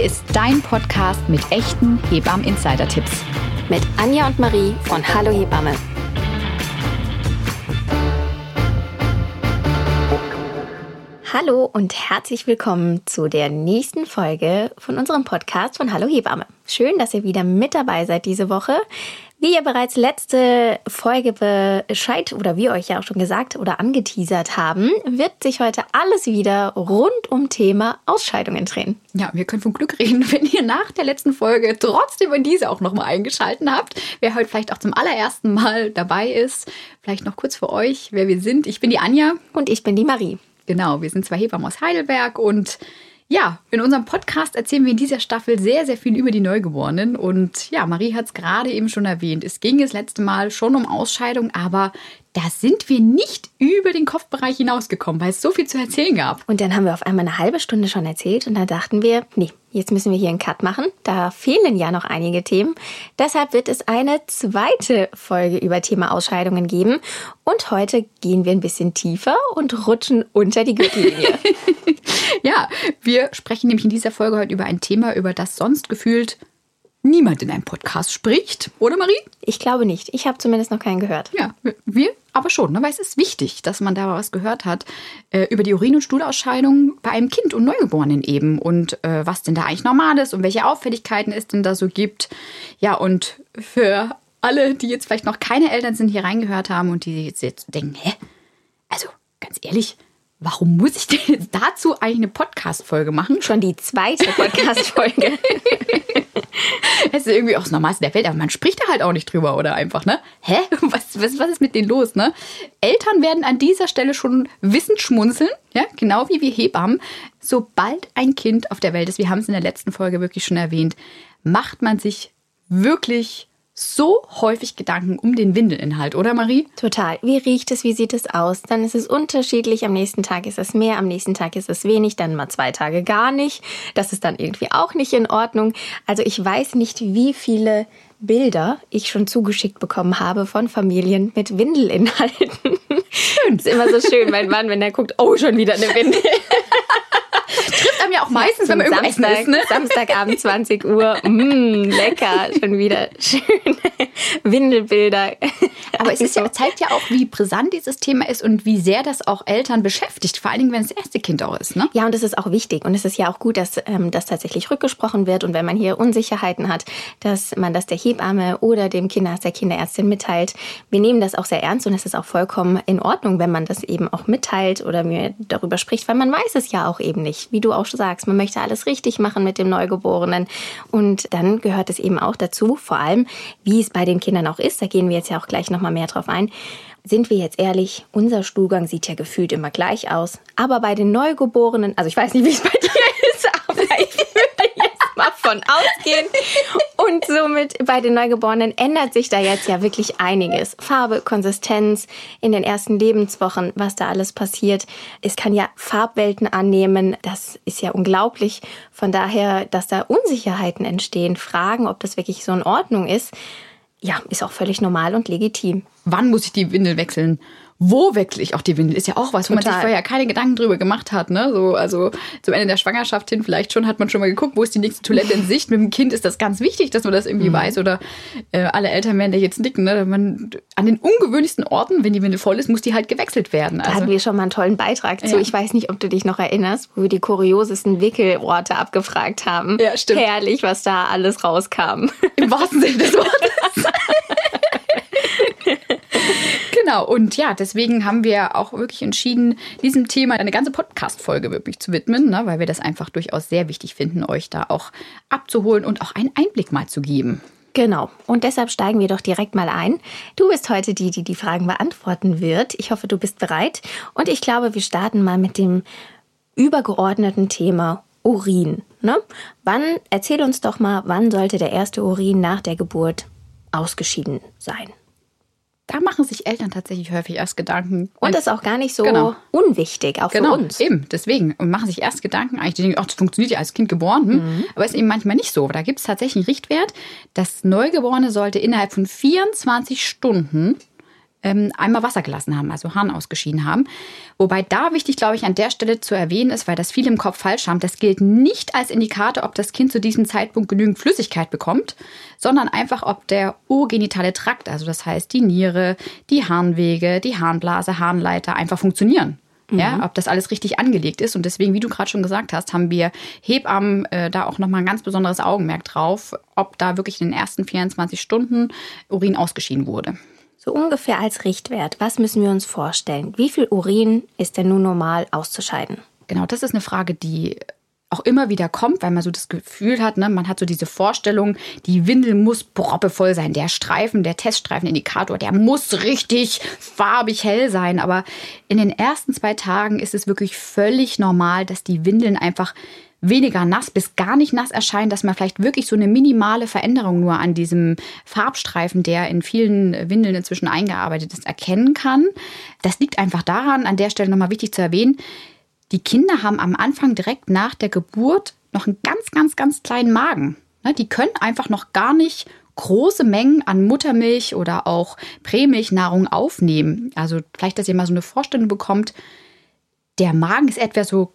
Hier ist dein Podcast mit echten Hebammen-Insider-Tipps. Mit Anja und Marie von Hallo Hebamme. Hallo und herzlich willkommen zu der nächsten Folge von unserem Podcast von Hallo Hebamme. Schön, dass ihr wieder mit dabei seid diese Woche. Wie ihr bereits letzte Folge Bescheid oder wir euch ja auch schon gesagt oder angeteasert haben, wird sich heute alles wieder rund um Thema Ausscheidungen drehen. Ja, wir können von Glück reden, wenn ihr nach der letzten Folge trotzdem in diese auch nochmal eingeschalten habt. Wer heute vielleicht auch zum allerersten Mal dabei ist, vielleicht noch kurz für euch, wer wir sind. Ich bin die Anja. Und ich bin die Marie. Genau, wir sind zwei Hebammen aus Heidelberg und ja, in unserem Podcast erzählen wir in dieser Staffel sehr, sehr viel über die Neugeborenen. Und ja, Marie hat es gerade eben schon erwähnt. Es ging das letzte Mal schon um Ausscheidung, aber da sind wir nicht über den Kopfbereich hinausgekommen, weil es so viel zu erzählen gab. Und dann haben wir auf einmal eine halbe Stunde schon erzählt und da dachten wir, nee, jetzt müssen wir hier einen Cut machen. Da fehlen ja noch einige Themen. Deshalb wird es eine zweite Folge über Thema Ausscheidungen geben. Und heute gehen wir ein bisschen tiefer und rutschen unter die Gürtellinie. ja, wir sprechen nämlich in dieser Folge heute über ein Thema, über das sonst gefühlt niemand in einem Podcast spricht, oder Marie? Ich glaube nicht. Ich habe zumindest noch keinen gehört. Ja, wir aber schon, ne? weil es ist wichtig, dass man da was gehört hat äh, über die Urin- und Stuhlausscheidung bei einem Kind und Neugeborenen eben und äh, was denn da eigentlich normal ist und welche Auffälligkeiten es denn da so gibt. Ja, und für alle, die jetzt vielleicht noch keine Eltern sind, hier reingehört haben und die jetzt denken, hä? Also, ganz ehrlich, warum muss ich denn jetzt dazu eigentlich eine Podcast-Folge machen? Schon die zweite Podcast-Folge. Es ist irgendwie auch das Normalste der Welt, aber man spricht da halt auch nicht drüber oder einfach, ne? Hä? Was, was, was ist mit denen los, ne? Eltern werden an dieser Stelle schon wissend schmunzeln, ja? Genau wie wir Hebammen. Sobald ein Kind auf der Welt ist, wir haben es in der letzten Folge wirklich schon erwähnt, macht man sich wirklich so häufig Gedanken um den Windelinhalt, oder Marie? Total. Wie riecht es? Wie sieht es aus? Dann ist es unterschiedlich. Am nächsten Tag ist es mehr, am nächsten Tag ist es wenig, dann mal zwei Tage gar nicht. Das ist dann irgendwie auch nicht in Ordnung. Also ich weiß nicht, wie viele Bilder ich schon zugeschickt bekommen habe von Familien mit Windelinhalten. Schön. ist immer so schön, mein Mann, wenn er guckt, oh, schon wieder eine Windel. Trifft einem ja auch meistens, wenn man irgendwo Samstag, essen ist, ne? Samstagabend 20 Uhr. Mm, lecker, schon wieder schöne Windelbilder. Aber es ist ja, zeigt ja auch, wie brisant dieses Thema ist und wie sehr das auch Eltern beschäftigt, vor allen Dingen, wenn es das erste Kind auch ist. Ne? Ja, und es ist auch wichtig. Und es ist ja auch gut, dass ähm, das tatsächlich rückgesprochen wird. Und wenn man hier Unsicherheiten hat, dass man das der Hebamme oder dem Kinderarzt, der Kinderärztin mitteilt. Wir nehmen das auch sehr ernst und es ist auch vollkommen in Ordnung, wenn man das eben auch mitteilt oder mir darüber spricht, weil man weiß es ja auch eben nicht. Wie du auch schon sagst, man möchte alles richtig machen mit dem Neugeborenen. Und dann gehört es eben auch dazu, vor allem, wie es bei den Kindern auch ist. Da gehen wir jetzt ja auch gleich nochmal mehr drauf ein. Sind wir jetzt ehrlich, unser Stuhlgang sieht ja gefühlt immer gleich aus. Aber bei den Neugeborenen, also ich weiß nicht, wie es bei dir ist, aber ich würde jetzt mal von ausgehen. Und somit bei den Neugeborenen ändert sich da jetzt ja wirklich einiges. Farbe, Konsistenz in den ersten Lebenswochen, was da alles passiert. Es kann ja Farbwelten annehmen. Das ist ja unglaublich. Von daher, dass da Unsicherheiten entstehen, Fragen, ob das wirklich so in Ordnung ist, ja, ist auch völlig normal und legitim. Wann muss ich die Windel wechseln? Wo wechsle ich auch die Windel? Ist ja auch was, wo man sich Total. vorher keine Gedanken drüber gemacht hat. Ne? So, also zum Ende der Schwangerschaft hin, vielleicht schon hat man schon mal geguckt, wo ist die nächste Toilette in Sicht. Mit dem Kind ist das ganz wichtig, dass man das irgendwie weiß. Oder äh, alle Eltern werden da jetzt nicken. Ne? Man, an den ungewöhnlichsten Orten, wenn die Windel voll ist, muss die halt gewechselt werden. Da Also, hatten wir schon mal einen tollen Beitrag zu. Ja. Ich weiß nicht, ob du dich noch erinnerst, wo wir die kuriosesten Wickelorte abgefragt haben. Ja, stimmt. Herrlich, was da alles rauskam. Im wahrsten Sinne des Wortes. genau, und ja, deswegen haben wir auch wirklich entschieden, diesem Thema eine ganze Podcast-Folge wirklich zu widmen, ne, weil wir das einfach durchaus sehr wichtig finden, euch da auch abzuholen und auch einen Einblick mal zu geben. Genau. Und deshalb steigen wir doch direkt mal ein. Du bist heute die, die die Fragen beantworten wird. Ich hoffe, du bist bereit. Und ich glaube, wir starten mal mit dem übergeordneten Thema Urin. Ne? Wann, erzähl uns doch mal, wann sollte der erste Urin nach der Geburt ausgeschieden sein? Da machen sich Eltern tatsächlich häufig erst Gedanken. Und das ist auch gar nicht so Genau. unwichtig, auch Genau, für uns. eben, deswegen. Und machen sich erst Gedanken, eigentlich die denken, ach, das funktioniert ja als Kind geboren. Hm? Aber ist eben manchmal nicht so. Da gibt es tatsächlich einen Richtwert. Das Neugeborene sollte innerhalb von 24 Stunden ähm, einmal Wasser gelassen haben, also Harn ausgeschieden haben. Wobei da wichtig, glaube ich, an der Stelle zu erwähnen ist, weil das viele im Kopf falsch haben, das gilt nicht als Indikator, ob das Kind zu diesem Zeitpunkt genügend Flüssigkeit bekommt, sondern einfach, ob der urgenitale Trakt, also das heißt die Niere, die Harnwege, die Harnblase, Harnleiter einfach funktionieren. Ja, mhm. ob das alles richtig angelegt ist. Und deswegen, wie du gerade schon gesagt hast, haben wir Hebammen äh, da auch nochmal ein ganz besonderes Augenmerk drauf, ob da wirklich in den ersten 24 Stunden Urin ausgeschieden wurde. So ungefähr als Richtwert, was müssen wir uns vorstellen? Wie viel Urin ist denn nun normal auszuscheiden? Genau, das ist eine Frage, die auch immer wieder kommt, weil man so das Gefühl hat, ne, man hat so diese Vorstellung, die Windel muss proppevoll sein. Der Streifen, der Teststreifenindikator, der muss richtig farbig hell sein. Aber in den ersten zwei Tagen ist es wirklich völlig normal, dass die Windeln einfach weniger nass bis gar nicht nass erscheinen, dass man vielleicht wirklich so eine minimale Veränderung nur an diesem Farbstreifen, der in vielen Windeln inzwischen eingearbeitet ist, erkennen kann. Das liegt einfach daran, an der Stelle nochmal wichtig zu erwähnen, die Kinder haben am Anfang direkt nach der Geburt noch einen ganz, ganz, ganz kleinen Magen. Ne, die können einfach noch gar nicht große Mengen an Muttermilch oder auch Prämilchnahrung aufnehmen. Also vielleicht, dass ihr mal so eine Vorstellung bekommt, der Magen ist etwa so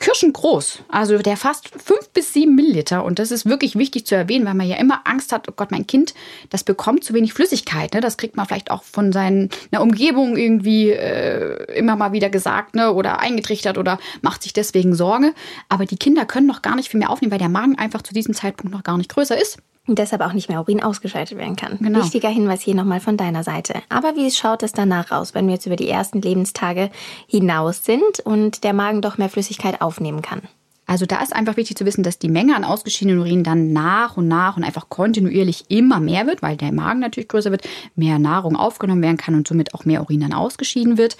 kirschengroß. Also der fast fünf bis sieben Milliliter. Und das ist wirklich wichtig zu erwähnen, weil man ja immer Angst hat, oh Gott, mein Kind, das bekommt zu wenig Flüssigkeit. Ne? Das kriegt man vielleicht auch von seiner Umgebung irgendwie äh, immer mal wieder gesagt ne? oder eingetrichtert oder macht sich deswegen Sorge. Aber die Kinder können noch gar nicht viel mehr aufnehmen, weil der Magen einfach zu diesem Zeitpunkt noch gar nicht größer ist und deshalb auch nicht mehr Urin ausgeschaltet werden kann. Genau. Wichtiger Hinweis hier nochmal von deiner Seite. Aber wie schaut es danach aus, wenn wir jetzt über die ersten Lebenstage hinaus sind und der Magen doch mehr Flüssigkeit aufnehmen kann? Also da ist einfach wichtig zu wissen, dass die Menge an ausgeschiedenen Urin dann nach und nach und einfach kontinuierlich immer mehr wird, weil der Magen natürlich größer wird, mehr Nahrung aufgenommen werden kann und somit auch mehr Urin dann ausgeschieden wird.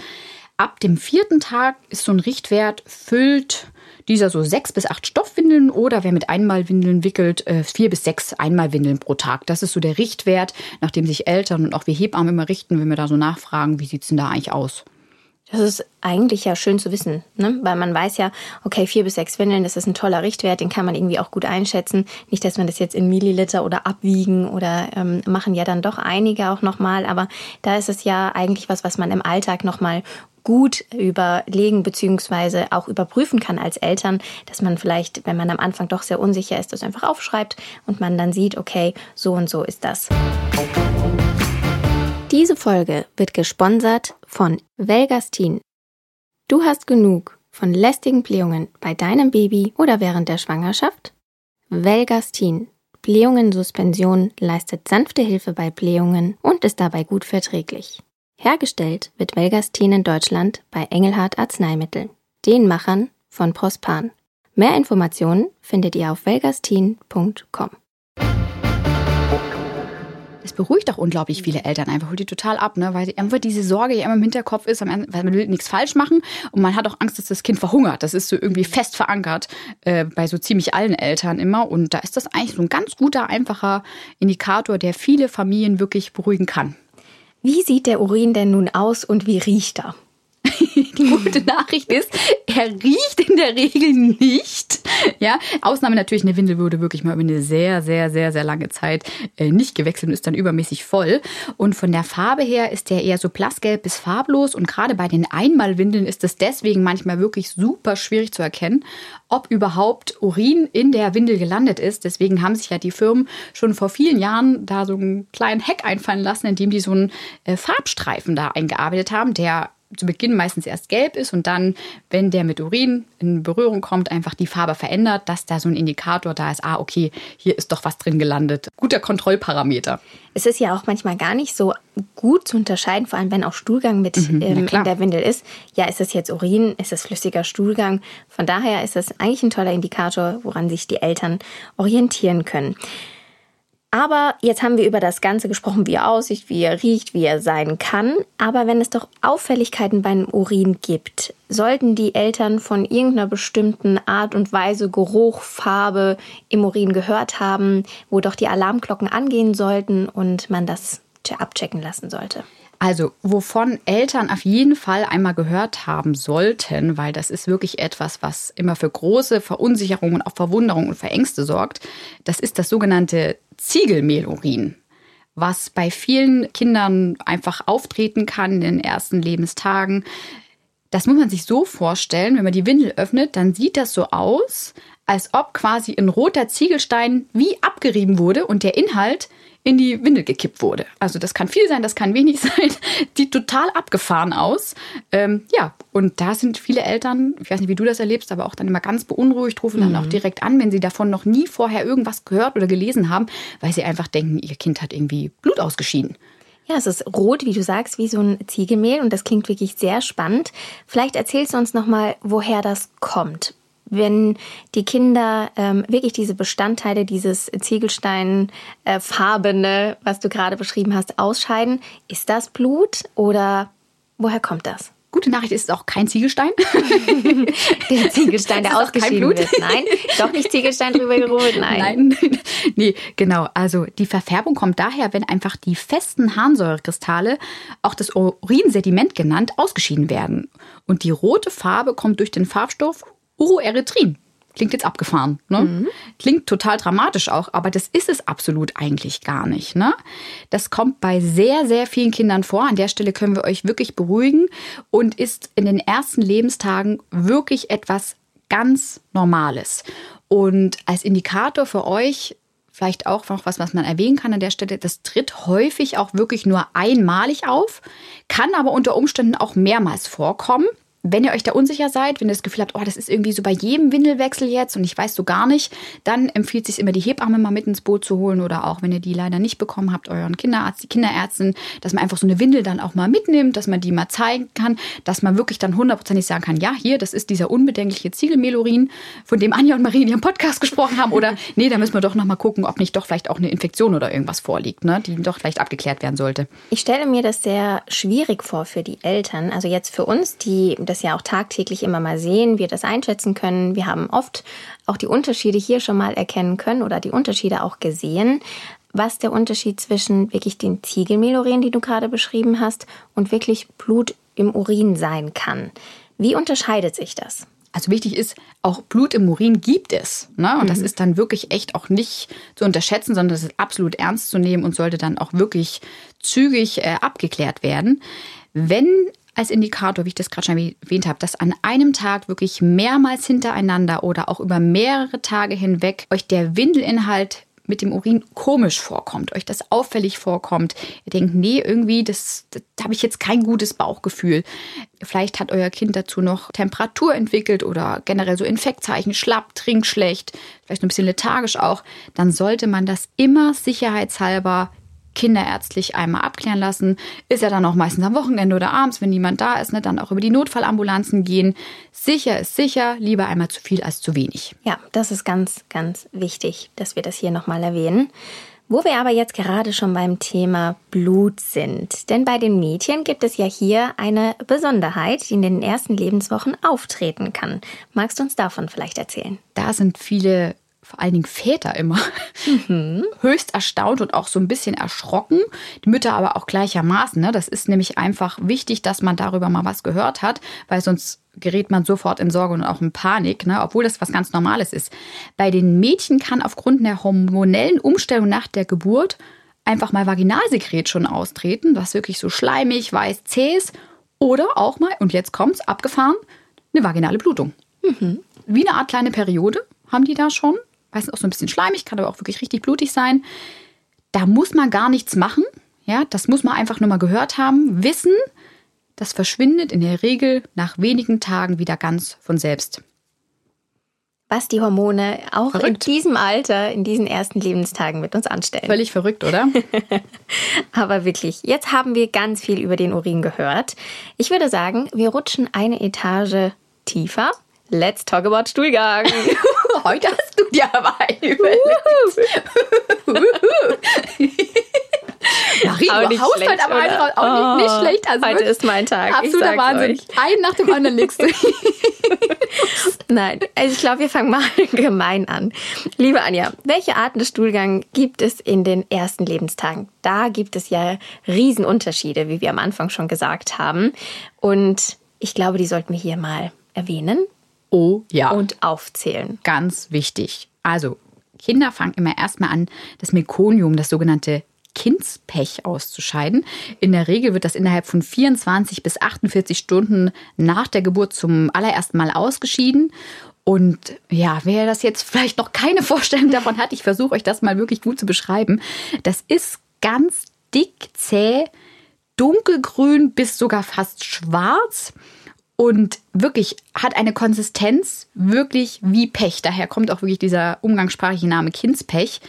Ab dem vierten Tag ist so ein Richtwert, füllt dieser so sechs bis acht Stoffwindeln oder wer mit Einmalwindeln wickelt, äh, vier bis sechs Einmalwindeln pro Tag. Das ist so der Richtwert, nach dem sich Eltern und auch wir Hebammen immer richten, wenn wir da so nachfragen, wie sieht es denn da eigentlich aus? Das ist eigentlich ja schön zu wissen, ne? weil man weiß ja, okay, vier bis sechs Windeln, das ist ein toller Richtwert, den kann man irgendwie auch gut einschätzen. Nicht, dass man das jetzt in Milliliter oder abwiegen oder ähm, machen ja dann doch einige auch nochmal, aber da ist es ja eigentlich was, was man im Alltag nochmal gut überlegen bzw. auch überprüfen kann als Eltern, dass man vielleicht, wenn man am Anfang doch sehr unsicher ist, das einfach aufschreibt und man dann sieht, okay, so und so ist das. Diese Folge wird gesponsert von Velgastin. Du hast genug von lästigen Blähungen bei deinem Baby oder während der Schwangerschaft? Velgastin. Blähungen-Suspension leistet sanfte Hilfe bei Blähungen und ist dabei gut verträglich. Hergestellt wird Velgastin in Deutschland bei Engelhardt Arzneimittel, den Machern von Prospan. Mehr Informationen findet ihr auf velgastin.com. Das beruhigt auch unglaublich viele Eltern einfach, holt die total ab, ne? weil einfach diese Sorge ja immer im Hinterkopf ist, weil man will nichts falsch machen und man hat auch Angst, dass das Kind verhungert. Das ist so irgendwie fest verankert äh, bei so ziemlich allen Eltern immer und da ist das eigentlich so ein ganz guter, einfacher Indikator, der viele Familien wirklich beruhigen kann. Wie sieht der Urin denn nun aus und wie riecht er? Die gute Nachricht ist, er riecht in der Regel nicht. Ja, Ausnahme natürlich, eine Windel wurde wirklich mal über eine sehr, sehr, sehr, sehr lange Zeit äh, nicht gewechselt und ist dann übermäßig voll. Und von der Farbe her ist der eher so blassgelb bis farblos. Und gerade bei den Einmalwindeln ist es deswegen manchmal wirklich super schwierig zu erkennen, ob überhaupt Urin in der Windel gelandet ist. Deswegen haben sich ja die Firmen schon vor vielen Jahren da so einen kleinen Hack einfallen lassen, indem die so einen äh, Farbstreifen da eingearbeitet haben, der zu Beginn meistens erst gelb ist und dann, wenn der mit Urin in Berührung kommt, einfach die Farbe verändert, dass da so ein Indikator da ist, ah, okay, hier ist doch was drin gelandet. Guter Kontrollparameter. Es ist ja auch manchmal gar nicht so gut zu unterscheiden, vor allem wenn auch Stuhlgang mit mhm, ähm, in der Windel ist. Ja, ist es jetzt Urin, ist es flüssiger Stuhlgang? Von daher ist es eigentlich ein toller Indikator, woran sich die Eltern orientieren können. Aber jetzt haben wir über das Ganze gesprochen, wie er aussieht, wie er riecht, wie er sein kann. Aber wenn es doch Auffälligkeiten beim Urin gibt, sollten die Eltern von irgendeiner bestimmten Art und Weise, Geruch, Farbe im Urin gehört haben, wo doch die Alarmglocken angehen sollten und man das abchecken lassen sollte. Also, wovon Eltern auf jeden Fall einmal gehört haben sollten, weil das ist wirklich etwas, was immer für große Verunsicherung und auch Verwunderung und Verängste sorgt, das ist das sogenannte Ziegelmehlurin. was bei vielen Kindern einfach auftreten kann in den ersten Lebenstagen. Das muss man sich so vorstellen, wenn man die Windel öffnet, dann sieht das so aus, als ob quasi ein roter Ziegelstein wie abgerieben wurde und der Inhalt in die Windel gekippt wurde. Also das kann viel sein, das kann wenig sein. Sieht total abgefahren aus. Ähm, ja, und da sind viele Eltern, ich weiß nicht, wie du das erlebst, aber auch dann immer ganz beunruhigt, rufen dann mhm. auch direkt an, wenn sie davon noch nie vorher irgendwas gehört oder gelesen haben, weil sie einfach denken, ihr Kind hat irgendwie Blut ausgeschieden. Ja, es ist rot, wie du sagst, wie so ein Ziegelmehl und das klingt wirklich sehr spannend. Vielleicht erzählst du uns nochmal, woher das kommt wenn die Kinder ähm, wirklich diese Bestandteile, dieses Ziegelsteinfarbene, äh, was du gerade beschrieben hast, ausscheiden, ist das Blut oder woher kommt das? Gute Nachricht ist es auch kein Ziegelstein. der Ziegelstein, der ausgeschieden wird. Nein, doch nicht Ziegelstein drüber gerollt. Nein. Nein, nee, genau. Also die Verfärbung kommt daher, wenn einfach die festen Harnsäurekristalle, auch das Urinsediment genannt, ausgeschieden werden. Und die rote Farbe kommt durch den Farbstoff Uroerythrin. Klingt jetzt abgefahren, ne? Mhm. Klingt total dramatisch auch, aber das ist es absolut eigentlich gar nicht, ne? Das kommt bei sehr, sehr vielen Kindern vor. An der Stelle können wir euch wirklich beruhigen und ist in den ersten Lebenstagen wirklich etwas ganz Normales. Und als Indikator für euch vielleicht auch noch was, was man erwähnen kann an der Stelle, das tritt häufig auch wirklich nur einmalig auf, kann aber unter Umständen auch mehrmals vorkommen wenn ihr euch da unsicher seid, wenn ihr das Gefühl habt, oh, das ist irgendwie so bei jedem Windelwechsel jetzt und ich weiß so gar nicht, dann empfiehlt es sich immer, die Hebamme mal mit ins Boot zu holen oder auch, wenn ihr die leider nicht bekommen habt, euren Kinderarzt, die Kinderärztin, dass man einfach so eine Windel dann auch mal mitnimmt, dass man die mal zeigen kann, dass man wirklich dann hundertprozentig sagen kann, ja, hier, das ist dieser unbedenkliche Ziegelmelorin, von dem Anja und Marie in ihrem Podcast gesprochen haben oder nee, da müssen wir doch noch mal gucken, ob nicht doch vielleicht auch eine Infektion oder irgendwas vorliegt, ne, die doch vielleicht abgeklärt werden sollte. Ich stelle mir das sehr schwierig vor für die Eltern, also jetzt für uns, die das das ja auch tagtäglich immer mal sehen, wir das einschätzen können. Wir haben oft auch die Unterschiede hier schon mal erkennen können oder die Unterschiede auch gesehen. Was der Unterschied zwischen wirklich den Ziegelmelorin, die du gerade beschrieben hast, und wirklich Blut im Urin sein kann. Wie unterscheidet sich das? Also wichtig ist, auch Blut im Urin gibt es. Ne? Und mhm. das ist dann wirklich echt auch nicht zu unterschätzen, sondern das ist absolut ernst zu nehmen und sollte dann auch wirklich zügig äh, abgeklärt werden. Wenn als Indikator, wie ich das gerade schon erwähnt habe, dass an einem Tag wirklich mehrmals hintereinander oder auch über mehrere Tage hinweg euch der Windelinhalt mit dem Urin komisch vorkommt, euch das auffällig vorkommt. Ihr denkt, nee, irgendwie, das, das habe ich jetzt kein gutes Bauchgefühl. Vielleicht hat euer Kind dazu noch Temperatur entwickelt oder generell so Infektzeichen, schlapp, trinkt schlecht, vielleicht ein bisschen lethargisch auch. Dann sollte man das immer sicherheitshalber kinderärztlich einmal abklären lassen. Ist ja dann auch meistens am Wochenende oder abends, wenn niemand da ist, ne, dann auch über die Notfallambulanzen gehen. Sicher ist sicher, lieber einmal zu viel als zu wenig. Ja, das ist ganz, ganz wichtig, dass wir das hier nochmal erwähnen. Wo wir aber jetzt gerade schon beim Thema Blut sind. Denn bei den Mädchen gibt es ja hier eine Besonderheit, die in den ersten Lebenswochen auftreten kann. Magst du uns davon vielleicht erzählen? Da sind viele vor allen Dingen Väter immer, mhm. höchst erstaunt und auch so ein bisschen erschrocken. Die Mütter aber auch gleichermaßen. Ne? Das ist nämlich einfach wichtig, dass man darüber mal was gehört hat, weil sonst gerät man sofort in Sorge und auch in Panik, ne? obwohl das was ganz Normales ist. Bei den Mädchen kann aufgrund der hormonellen Umstellung nach der Geburt einfach mal Vaginalsekret schon austreten, was wirklich so schleimig, weiß, zäh ist. Oder auch mal, und jetzt kommt's, abgefahren, eine vaginale Blutung. Mhm. Wie eine Art kleine Periode haben die da schon meistens auch so ein bisschen schleimig, kann aber auch wirklich richtig blutig sein. Da muss man gar nichts machen. Ja, das muss man einfach nur mal gehört haben. Wissen, das verschwindet in der Regel nach wenigen Tagen wieder ganz von selbst. Was die Hormone auch verrückt. in diesem Alter, in diesen ersten Lebenstagen mit uns anstellen. Völlig verrückt, oder? Aber wirklich, jetzt haben wir ganz viel über den Urin gehört. Ich würde sagen, wir rutschen eine Etage tiefer Let's talk about Stuhlgang. Heute hast du dir aber einen überlegt. Marie, auch du haust schlecht, heute aber auch nicht, nicht oh, schlecht. Also heute ist mein Tag. Absoluter Wahnsinn. Euch. Einen nach dem anderen legst du. Nein, also ich glaube, wir fangen mal gemein an. Liebe Anja, welche Arten des Stuhlgangs gibt es in den ersten Lebenstagen? Da gibt es ja Riesenunterschiede, wie wir am Anfang schon gesagt haben. Und ich glaube, die sollten wir hier mal erwähnen. Oh ja. Und aufzählen. Ganz wichtig. Also, Kinder fangen immer erstmal an, das Mekonium, das sogenannte Kindspech auszuscheiden. In der Regel wird das innerhalb von 24 bis 48 Stunden nach der Geburt zum allerersten Mal ausgeschieden. Und ja, wer das jetzt vielleicht noch keine Vorstellung davon hat, ich versuche euch das mal wirklich gut zu beschreiben. Das ist ganz dick, zäh, dunkelgrün bis sogar fast schwarz und wirklich hat eine Konsistenz wirklich wie Pech. Daher kommt auch wirklich dieser umgangssprachliche Name Kindspech.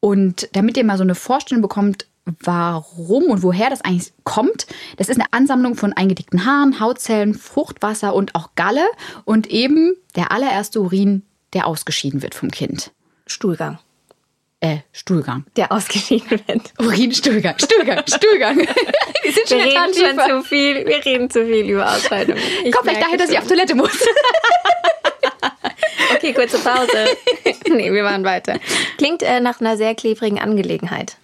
Und damit ihr mal so eine Vorstellung bekommt, warum und woher das eigentlich kommt. Das ist eine Ansammlung von eingedickten Haaren, Hautzellen, Fruchtwasser und auch Galle und eben der allererste Urin, der ausgeschieden wird vom Kind. Stuhlgang. Äh, Stuhlgang. Der ausgeschieden wird. Urin, Stuhlgang, Stuhlgang, Stuhlgang. Wir sind schon, wir reden schon zu viel. Wir reden zu viel über Ausscheidung. Kommt vielleicht daher, dass ich auf Toilette muss. okay, kurze Pause. nee, wir machen weiter. Klingt äh, nach einer sehr klebrigen Angelegenheit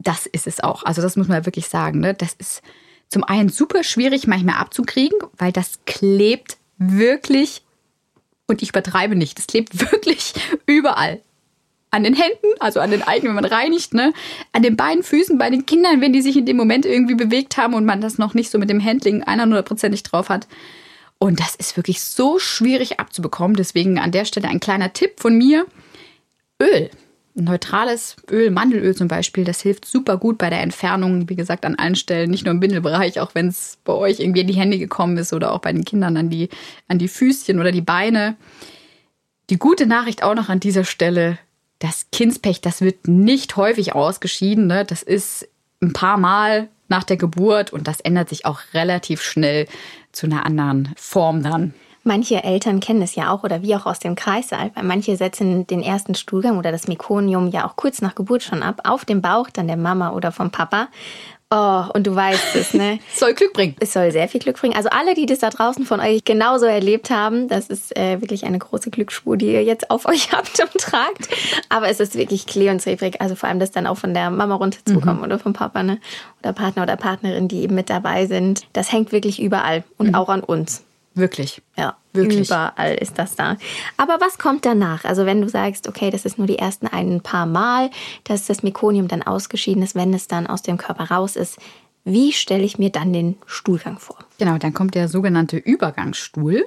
das ist es auch. Also das muss man wirklich sagen. Ne? Das ist zum einen super schwierig manchmal abzukriegen, weil das klebt wirklich, und ich übertreibe nicht, das klebt wirklich überall. An den Händen, also an den Eigen, wenn man reinigt, ne? an den Beinen, Füßen, bei den Kindern, wenn die sich in dem Moment irgendwie bewegt haben und man das noch nicht so mit dem Handling 100%ig drauf hat. Und das ist wirklich so schwierig abzubekommen. Deswegen an der Stelle ein kleiner Tipp von mir. Öl neutrales Öl, Mandelöl zum Beispiel, das hilft super gut bei der Entfernung, wie gesagt, an allen Stellen, nicht nur im Bindelbereich, auch wenn es bei euch irgendwie in die Hände gekommen ist oder auch bei den Kindern an die, an die Füßchen oder die Beine. Die gute Nachricht auch noch an dieser Stelle, das Kindspech, das wird nicht häufig ausgeschieden. Ne? Das ist ein paar Mal nach der Geburt und das ändert sich auch relativ schnell zu einer anderen Form dann. Manche Eltern kennen es ja auch oder wie auch aus dem Kreissaal, weil manche setzen den ersten Stuhlgang oder das Mekonium ja auch kurz nach Geburt schon ab, auf dem Bauch dann der Mama oder vom Papa. Oh, und du weißt es, ne? es soll Glück bringen. Es soll sehr viel Glück bringen. Also alle, die das da draußen von euch genauso erlebt haben, das ist äh, wirklich eine große Glücksspur, die ihr jetzt auf euch habt und tragt. Aber es ist wirklich klee und zebrig. Also vor allem das dann auch von der Mama runterzukommen mhm. oder vom Papa, ne? Oder Partner oder Partnerin, die eben mit dabei sind. Das hängt wirklich überall und mhm. auch an uns. Wirklich. Ja, wirklich. Überall ist das da. Aber was kommt danach? Also wenn du sagst, okay, das ist nur die ersten ein paar Mal, dass das Mekonium dann ausgeschieden ist, wenn es dann aus dem Körper raus ist. Wie stelle ich mir dann den Stuhlgang vor? Genau, dann kommt der sogenannte Übergangsstuhl.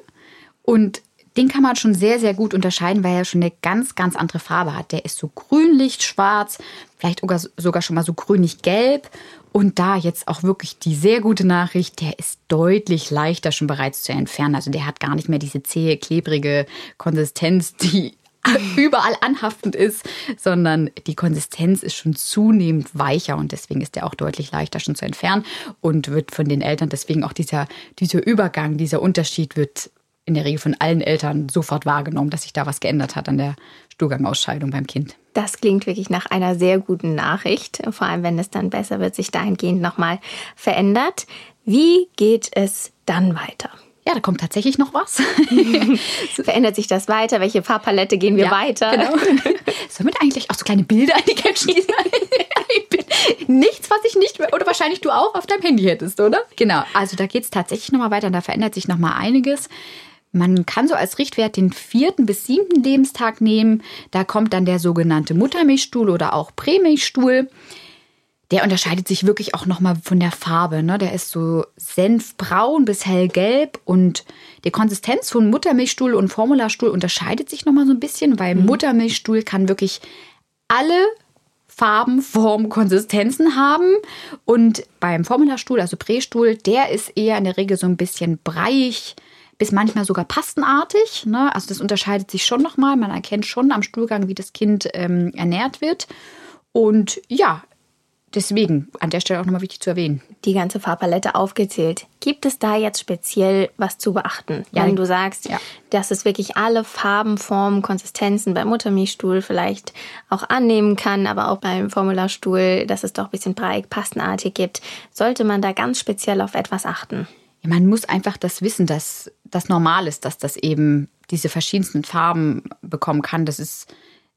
Und den kann man schon sehr, sehr gut unterscheiden, weil er schon eine ganz, ganz andere Farbe hat. Der ist so grünlich, schwarz, vielleicht sogar schon mal so grünlich-gelb. Und da jetzt auch wirklich die sehr gute Nachricht, der ist deutlich leichter schon bereits zu entfernen. Also der hat gar nicht mehr diese zähe, klebrige Konsistenz, die überall anhaftend ist, sondern die Konsistenz ist schon zunehmend weicher und deswegen ist der auch deutlich leichter schon zu entfernen und wird von den Eltern deswegen auch dieser, dieser Übergang, dieser Unterschied wird in der Regel von allen Eltern sofort wahrgenommen, dass sich da was geändert hat an der Stuhlgangausscheidung beim Kind. Das klingt wirklich nach einer sehr guten Nachricht, vor allem wenn es dann besser wird, sich dahingehend nochmal verändert. Wie geht es dann weiter? Ja, da kommt tatsächlich noch was. Verändert sich das weiter? Welche Farbpalette gehen wir ja, weiter? Genau. Sollen wir eigentlich auch so kleine Bilder an die Caption Nichts, was ich nicht, oder wahrscheinlich du auch auf deinem Handy hättest, oder? Genau, also da geht es tatsächlich nochmal weiter und da verändert sich nochmal einiges. Man kann so als Richtwert den vierten bis siebten Lebenstag nehmen. Da kommt dann der sogenannte Muttermilchstuhl oder auch Prämilchstuhl. Der unterscheidet sich wirklich auch nochmal von der Farbe. Ne? Der ist so senfbraun bis hellgelb und die Konsistenz von Muttermilchstuhl und Formularstuhl unterscheidet sich nochmal so ein bisschen, weil mhm. Muttermilchstuhl kann wirklich alle Farben, Formen, Konsistenzen haben. Und beim Formularstuhl, also Prästuhl, der ist eher in der Regel so ein bisschen breiig, bis manchmal sogar pastenartig. Ne? Also das unterscheidet sich schon nochmal. Man erkennt schon am Stuhlgang, wie das Kind ähm, ernährt wird. Und ja, deswegen an der Stelle auch nochmal wichtig zu erwähnen. Die ganze Farbpalette aufgezählt. Gibt es da jetzt speziell was zu beachten? Ja, Wenn du sagst, ja. dass es wirklich alle Farben, Formen, Konsistenzen beim Muttermilchstuhl vielleicht auch annehmen kann, aber auch beim Formularstuhl, dass es doch ein bisschen breit, pastenartig gibt, sollte man da ganz speziell auf etwas achten? Ja, man muss einfach das wissen, dass das normal ist, dass das eben diese verschiedensten Farben bekommen kann. Das ist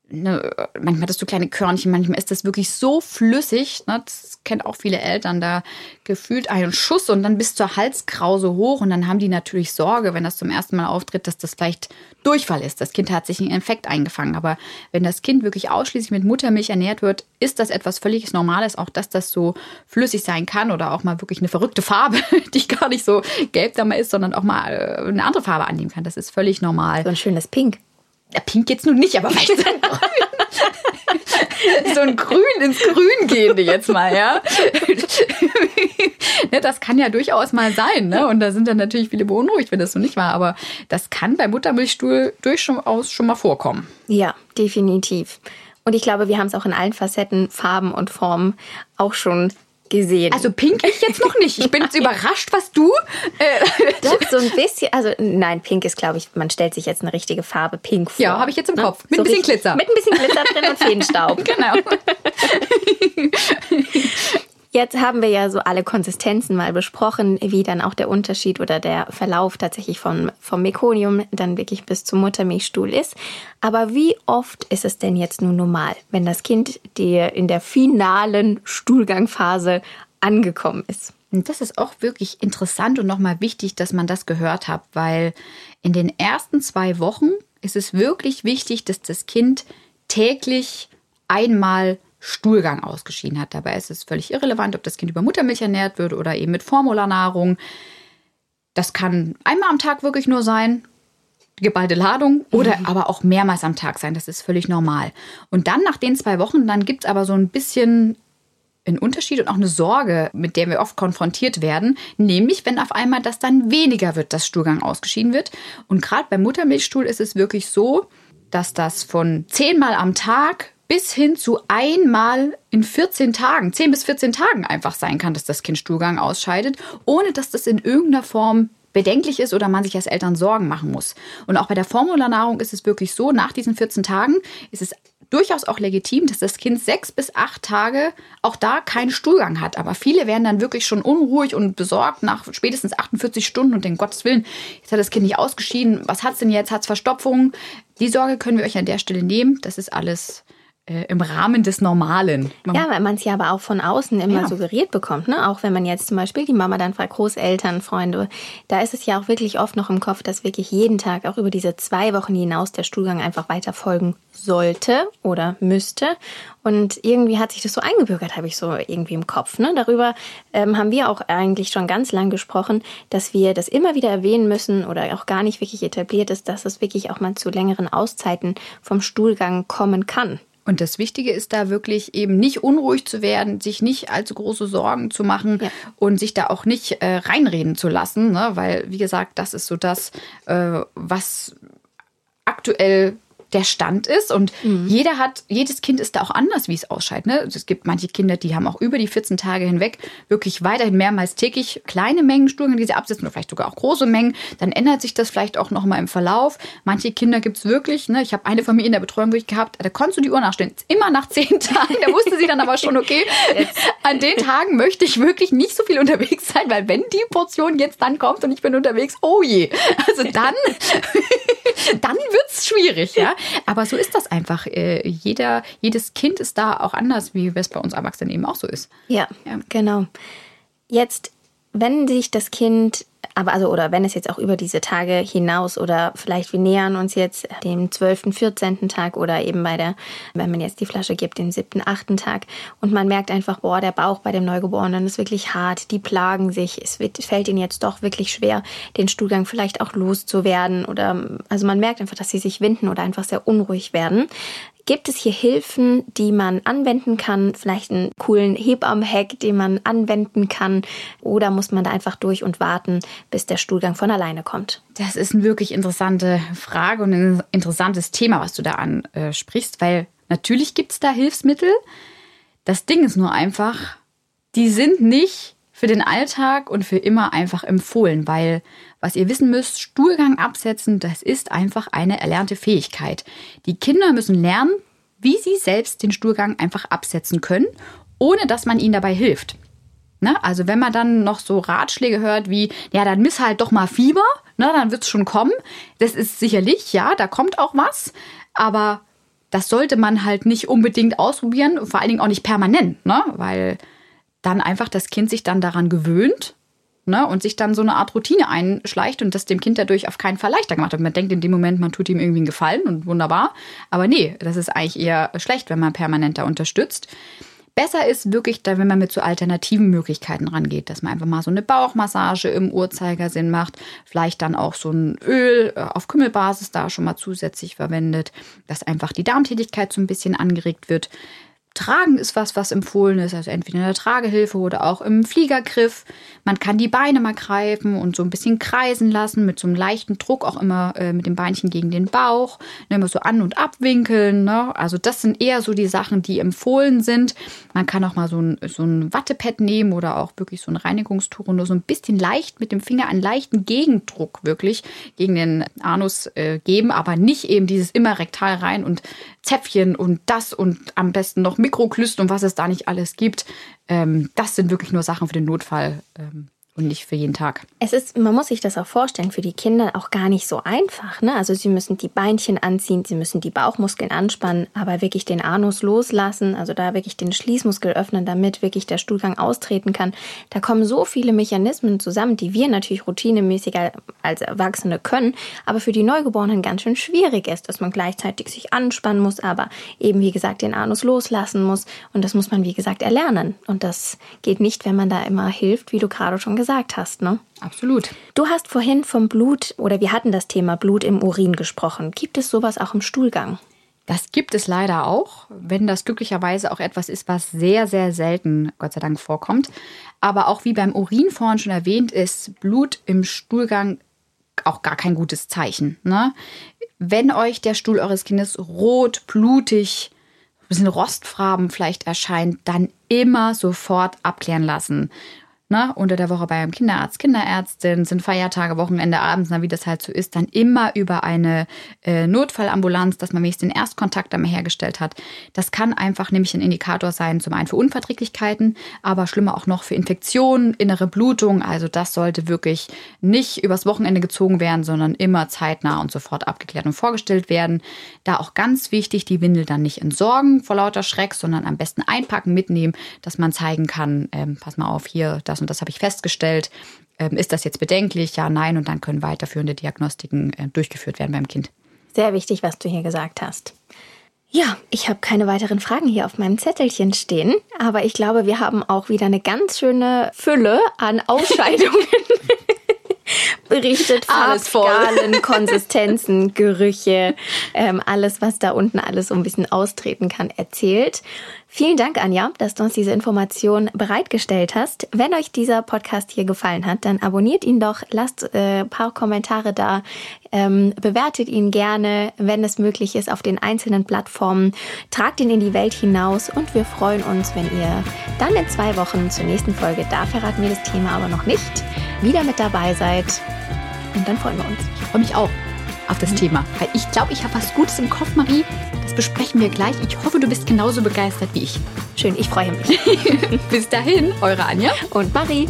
ne, manchmal hat das so kleine Körnchen, manchmal ist das wirklich so flüssig. Ne? Das kennt auch viele Eltern, da gefühlt einen Schuss und dann bis zur Halskrause hoch. Und dann haben die natürlich Sorge, wenn das zum ersten Mal auftritt, dass das vielleicht Durchfall ist. Das Kind hat sich einen Infekt eingefangen. Aber wenn das Kind wirklich ausschließlich mit Muttermilch ernährt wird, ist das etwas völlig Normales, auch dass das so flüssig sein kann oder auch mal wirklich eine verrückte Farbe, die gar nicht so gelb da mal ist, sondern auch mal äh, eine andere Farbe annehmen kann. Das ist völlig normal. So ein schönes Pink. Ja, pink jetzt nun nicht, aber vielleicht ein Grün. so ein Grün ins Grün gehende jetzt mal, ja. Ne, das kann ja durchaus mal sein, ne? Und da sind dann natürlich viele beunruhigt, wenn das so nicht war. Aber das kann bei Muttermilchstuhl durchaus schon mal vorkommen. Ja, definitiv. Und ich glaube, wir haben es auch in allen Facetten, Farben und Formen auch schon gesehen. Also pink ich jetzt noch nicht. Ich bin jetzt überrascht, was du. Äh, Doch, so ein bisschen. Also nein, pink ist, glaube ich, man stellt sich jetzt eine richtige Farbe pink vor. Ja, habe ich jetzt im ne? Kopf. Mit so ein bisschen Glitzer. Mit ein bisschen Glitzer drin und Feenstaub. genau. Jetzt haben wir ja so alle Konsistenzen mal besprochen, wie dann auch der Unterschied oder der Verlauf tatsächlich vom, vom Mekonium dann wirklich bis zum Muttermilchstuhl ist. Aber wie oft ist es denn jetzt nun normal, wenn das Kind die in der finalen Stuhlgangphase angekommen ist? Das ist auch wirklich interessant und nochmal wichtig, dass man das gehört hat, weil in den ersten zwei Wochen ist es wirklich wichtig, dass das Kind täglich einmal Stuhlgang ausgeschieden hat. Dabei ist es völlig irrelevant, ob das Kind über Muttermilch ernährt wird oder eben mit Formularnahrung. Das kann einmal am Tag wirklich nur sein, geballte Ladung, oder mhm. aber auch mehrmals am Tag sein. Das ist völlig normal. Und dann nach den zwei Wochen, dann gibt es aber so ein bisschen einen Unterschied und auch eine Sorge, mit der wir oft konfrontiert werden, nämlich wenn auf einmal das dann weniger wird, dass Stuhlgang ausgeschieden wird. Und gerade beim Muttermilchstuhl ist es wirklich so, dass das von zehnmal am Tag bis hin zu einmal in 14 Tagen, 10 bis 14 Tagen einfach sein kann, dass das Kind Stuhlgang ausscheidet, ohne dass das in irgendeiner Form bedenklich ist oder man sich als Eltern Sorgen machen muss. Und auch bei der Formularnahrung ist es wirklich so, nach diesen 14 Tagen ist es durchaus auch legitim, dass das Kind sechs bis acht Tage auch da keinen Stuhlgang hat. Aber viele werden dann wirklich schon unruhig und besorgt nach spätestens 48 Stunden und den Gottes Willen, jetzt hat das Kind nicht ausgeschieden. Was hat es denn jetzt? Hat es Verstopfung? Die Sorge können wir euch an der Stelle nehmen. Das ist alles im Rahmen des Normalen. Man ja, weil man es ja aber auch von außen immer ja. suggeriert bekommt. Ne? Auch wenn man jetzt zum Beispiel die Mama dann fragt, Großeltern, Freunde, da ist es ja auch wirklich oft noch im Kopf, dass wirklich jeden Tag, auch über diese zwei Wochen hinaus, der Stuhlgang einfach weiter folgen sollte oder müsste. Und irgendwie hat sich das so eingebürgert, habe ich so irgendwie im Kopf. Ne? Darüber ähm, haben wir auch eigentlich schon ganz lang gesprochen, dass wir das immer wieder erwähnen müssen oder auch gar nicht wirklich etabliert ist, dass es wirklich auch mal zu längeren Auszeiten vom Stuhlgang kommen kann. Und das Wichtige ist da wirklich eben nicht unruhig zu werden, sich nicht allzu große Sorgen zu machen ja. und sich da auch nicht äh, reinreden zu lassen, ne? weil, wie gesagt, das ist so das, äh, was aktuell der Stand ist. Und mhm. jeder hat, jedes Kind ist da auch anders, wie es ausscheidet. Ne? Es gibt manche Kinder, die haben auch über die 14 Tage hinweg wirklich weiterhin mehrmals täglich kleine Mengen Stuhlgang, die sie absetzen oder vielleicht sogar auch große Mengen. Dann ändert sich das vielleicht auch nochmal im Verlauf. Manche Kinder gibt es wirklich. Ne? Ich habe eine Familie in der Betreuung wirklich gehabt, da konntest du die Uhr nachstellen. Immer nach zehn Tagen. Da wusste sie dann aber schon, okay, jetzt, an den Tagen möchte ich wirklich nicht so viel unterwegs sein, weil wenn die Portion jetzt dann kommt und ich bin unterwegs, oh je. Also dann, dann wird es schwierig, ja. Aber so ist das einfach. Äh, jeder, jedes Kind ist da auch anders, wie es bei uns Erwachsenen eben auch so ist. Ja, ja. genau. Jetzt, wenn sich das Kind aber also, oder wenn es jetzt auch über diese Tage hinaus oder vielleicht wir nähern uns jetzt dem 12., 14. Tag oder eben bei der, wenn man jetzt die Flasche gibt, dem 7., 8. Tag und man merkt einfach, boah, der Bauch bei dem Neugeborenen ist wirklich hart, die plagen sich, es wird, fällt ihnen jetzt doch wirklich schwer, den Stuhlgang vielleicht auch loszuwerden oder, also man merkt einfach, dass sie sich winden oder einfach sehr unruhig werden. Gibt es hier Hilfen, die man anwenden kann? Vielleicht einen coolen Hebammen-Hack, den man anwenden kann? Oder muss man da einfach durch und warten, bis der Stuhlgang von alleine kommt? Das ist eine wirklich interessante Frage und ein interessantes Thema, was du da ansprichst, weil natürlich gibt es da Hilfsmittel. Das Ding ist nur einfach, die sind nicht für den Alltag und für immer einfach empfohlen, weil was ihr wissen müsst, Stuhlgang absetzen, das ist einfach eine erlernte Fähigkeit. Die Kinder müssen lernen, wie sie selbst den Stuhlgang einfach absetzen können, ohne dass man ihnen dabei hilft. Ne? Also wenn man dann noch so Ratschläge hört wie, ja, dann miss halt doch mal Fieber, ne, dann wird es schon kommen. Das ist sicherlich, ja, da kommt auch was. Aber das sollte man halt nicht unbedingt ausprobieren, vor allen Dingen auch nicht permanent, ne? weil dann einfach das Kind sich dann daran gewöhnt ne? und sich dann so eine Art Routine einschleicht und das dem Kind dadurch auf keinen Fall leichter gemacht hat. Man denkt in dem Moment, man tut ihm irgendwie einen Gefallen und wunderbar, aber nee, das ist eigentlich eher schlecht, wenn man permanent da unterstützt. Besser ist wirklich, da, wenn man mit so alternativen Möglichkeiten rangeht, dass man einfach mal so eine Bauchmassage im Uhrzeigersinn macht, vielleicht dann auch so ein Öl äh, auf Kümmelbasis da schon mal zusätzlich verwendet, dass einfach die Darmtätigkeit so ein bisschen angeregt wird. Tragen ist was, was empfohlen ist, also entweder in der Tragehilfe oder auch im Fliegergriff. Man kann die Beine mal greifen und so ein bisschen kreisen lassen, mit so einem leichten Druck auch immer äh, mit dem Beinchen gegen den Bauch, ne, immer so an- und abwinkeln. Ne? Also das sind eher so die Sachen, die empfohlen sind. Man kann auch mal so ein, so ein Wattepad nehmen oder auch wirklich so ein Reinigungstuch und nur so ein bisschen leicht mit dem Finger einen leichten Gegendruck wirklich gegen den Anus äh, geben, aber nicht eben dieses immer rektal rein und Zäpfchen und das und am besten noch Mikroklyst und was es da nicht alles gibt. Ähm, das sind wirklich nur Sachen für den Notfall. Ähm, und nicht für jeden Tag. Es ist, man muss sich das auch vorstellen, für die Kinder auch gar nicht so einfach. Ne? Also sie müssen die Beinchen anziehen, sie müssen die Bauchmuskeln anspannen, aber wirklich den Anus loslassen, also da wirklich den Schließmuskel öffnen, damit wirklich der Stuhlgang austreten kann. Da kommen so viele Mechanismen zusammen, die wir natürlich routinemäßig als Erwachsene können, aber für die Neugeborenen ganz schön schwierig ist, dass man gleichzeitig sich anspannen muss, aber eben wie gesagt den Anus loslassen muss. Und das muss man wie gesagt erlernen. Und das geht nicht, wenn man da immer hilft, wie du gerade schon gesagt hast gesagt hast, ne? Absolut. Du hast vorhin vom Blut oder wir hatten das Thema Blut im Urin gesprochen. Gibt es sowas auch im Stuhlgang? Das gibt es leider auch, wenn das glücklicherweise auch etwas ist, was sehr, sehr selten, Gott sei Dank, vorkommt. Aber auch wie beim Urin vorhin schon erwähnt, ist Blut im Stuhlgang auch gar kein gutes Zeichen. Ne? Wenn euch der Stuhl eures Kindes rot, blutig, ein bisschen rostfarben vielleicht erscheint, dann immer sofort abklären lassen ne, unter der Woche bei einem Kinderarzt, Kinderärztin, sind Feiertage, Wochenende, abends, na, wie das halt so ist, dann immer über eine äh, Notfallambulanz, dass man wenigstens den Erstkontakt einmal hergestellt hat. Das kann einfach nämlich ein Indikator sein, zum einen für Unverträglichkeiten, aber schlimmer auch noch für Infektionen, innere Blutung. Also das sollte wirklich nicht übers Wochenende gezogen werden, sondern immer zeitnah und sofort abgeklärt und vorgestellt werden. Da auch ganz wichtig, die Windel dann nicht entsorgen vor lauter Schreck, sondern am besten einpacken, mitnehmen, dass man zeigen kann, ähm, pass mal auf, hier, das das und das habe ich festgestellt. Ähm, ist das jetzt bedenklich? Ja, nein. Und dann können weiterführende Diagnostiken äh, durchgeführt werden beim Kind. Sehr wichtig, was du hier gesagt hast. Ja, ich habe keine weiteren Fragen hier auf meinem Zettelchen stehen, aber ich glaube, wir haben auch wieder eine ganz schöne Fülle an Ausscheidungen berichtet. Farbskalen, Konsistenzen, Gerüche, ähm, alles, was da unten alles so ein bisschen austreten kann, erzählt. Vielen Dank, Anja, dass du uns diese Information bereitgestellt hast. Wenn euch dieser Podcast hier gefallen hat, dann abonniert ihn doch, lasst äh, paar Kommentare da, ähm, bewertet ihn gerne, wenn es möglich ist, auf den einzelnen Plattformen. Tragt ihn in die Welt hinaus und wir freuen uns, wenn ihr dann in zwei Wochen zur nächsten Folge, da verraten wir das Thema aber noch nicht, wieder mit dabei seid. Und dann freuen wir uns. Ich freue mich auch auf das. Thema, weil ich glaube, ich habe was Gutes im Kopf, Marie besprechen wir gleich. Ich hoffe, du bist genauso begeistert wie ich. Schön, ich freue mich. Bis dahin, eure Anja und Marie.